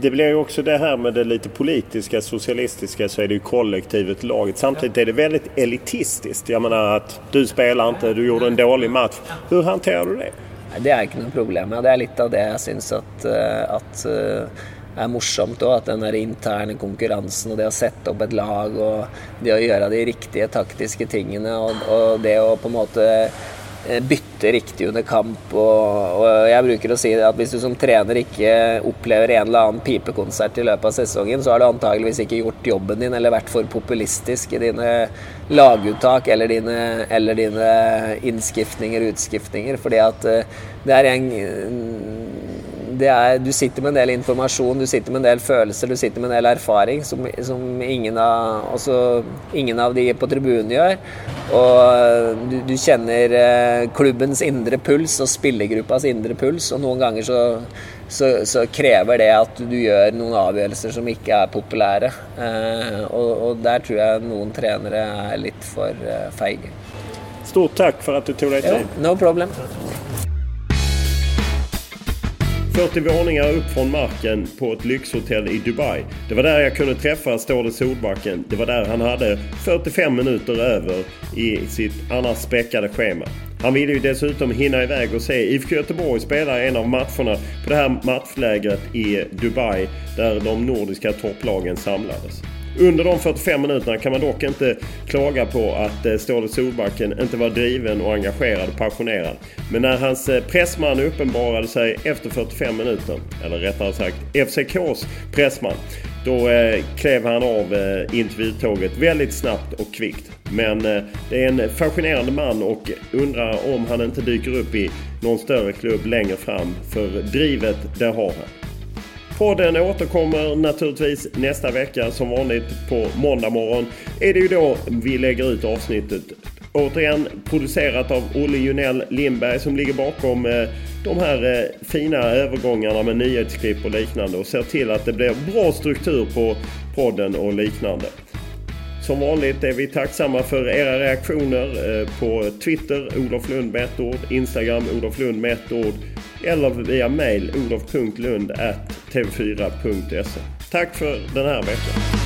Det blir jo også det her med det litt politiske, sosialistiske, så er det jo kollektivet, laget. Samtidig er det veldig elitistisk. Jeg mener at du spiller ikke, du gjorde en dårlig match. Hvordan håndterer du det? Det er ikke noe problem. Det er litt av det jeg syns at, eh, at er morsomt òg. At den der interne konkurransen og det å sette opp et lag og det å gjøre de riktige taktiske tingene og, og det å på en måte eh, bytte riktig under kamp. Og, og, jeg bruker å si at hvis du som trener ikke opplever en eller annen pipekonsert i løpet av sesongen, så har du antageligvis ikke gjort jobben din eller vært for populistisk i dine laguttak eller dine, eller dine innskiftninger og utskiftninger. Fordi at eh, det er en er, du sitter med en del informasjon, du sitter med en del følelser, du sitter med en del erfaring som, som ingen, av, også, ingen, av, de på tribunen gjør. Og du, du, kjenner eh, klubbens indre puls og spillergruppas indre puls, og noen ganger så, så, så, krever det at du gjør noen avgjørelser som ikke er populære. Eh, og, og, der tror jeg noen trenere er litt for eh, feige. Stort takk for at du tok deg tid. no problem. 40 våningar upp från marken på ett lyxhotell i Dubai. Det var där jag kunde träffa Ståle Solbacken. Det var där han hade 45 minuter över i sitt annars späckade schema. Han ville ju dessutom hinna iväg och se IFK Göteborg spela en av matcherna på det här matchlägret i Dubai där de nordiska topplagen samlades. Under de 45 minuterna kan man dock inte klaga på att eh, Ståle Solbacken inte var driven och engagerad och passionerad. Men när hans eh, pressman uppenbarade sig efter 45 minuter, eller rättare sagt FCKs pressman, då eh, klev han av eh, intervjutåget väldigt snabbt och kvickt. Men det är en fascinerande man och undrar om han inte dyker upp i någon större klubb längre fram. För drivet, det har han. Podden återkommer naturligtvis nästa vecka. Som vanligt på måndag morgon är det ju då vi lägger ut avsnittet. Återigen producerat av Olle Junell Lindberg som ligger bakom eh, de här eh, fina övergångarna med nyhetsklipp och liknande och ser till att det blir bra struktur på podden och liknande. Som vanligt är vi tacksamma för era reaktioner eh, på Twitter, Olof Lund med ett ord, Instagram, Olof Lund med ett ord eller via mail olof.lund tv4.se. Tack för den här veckan.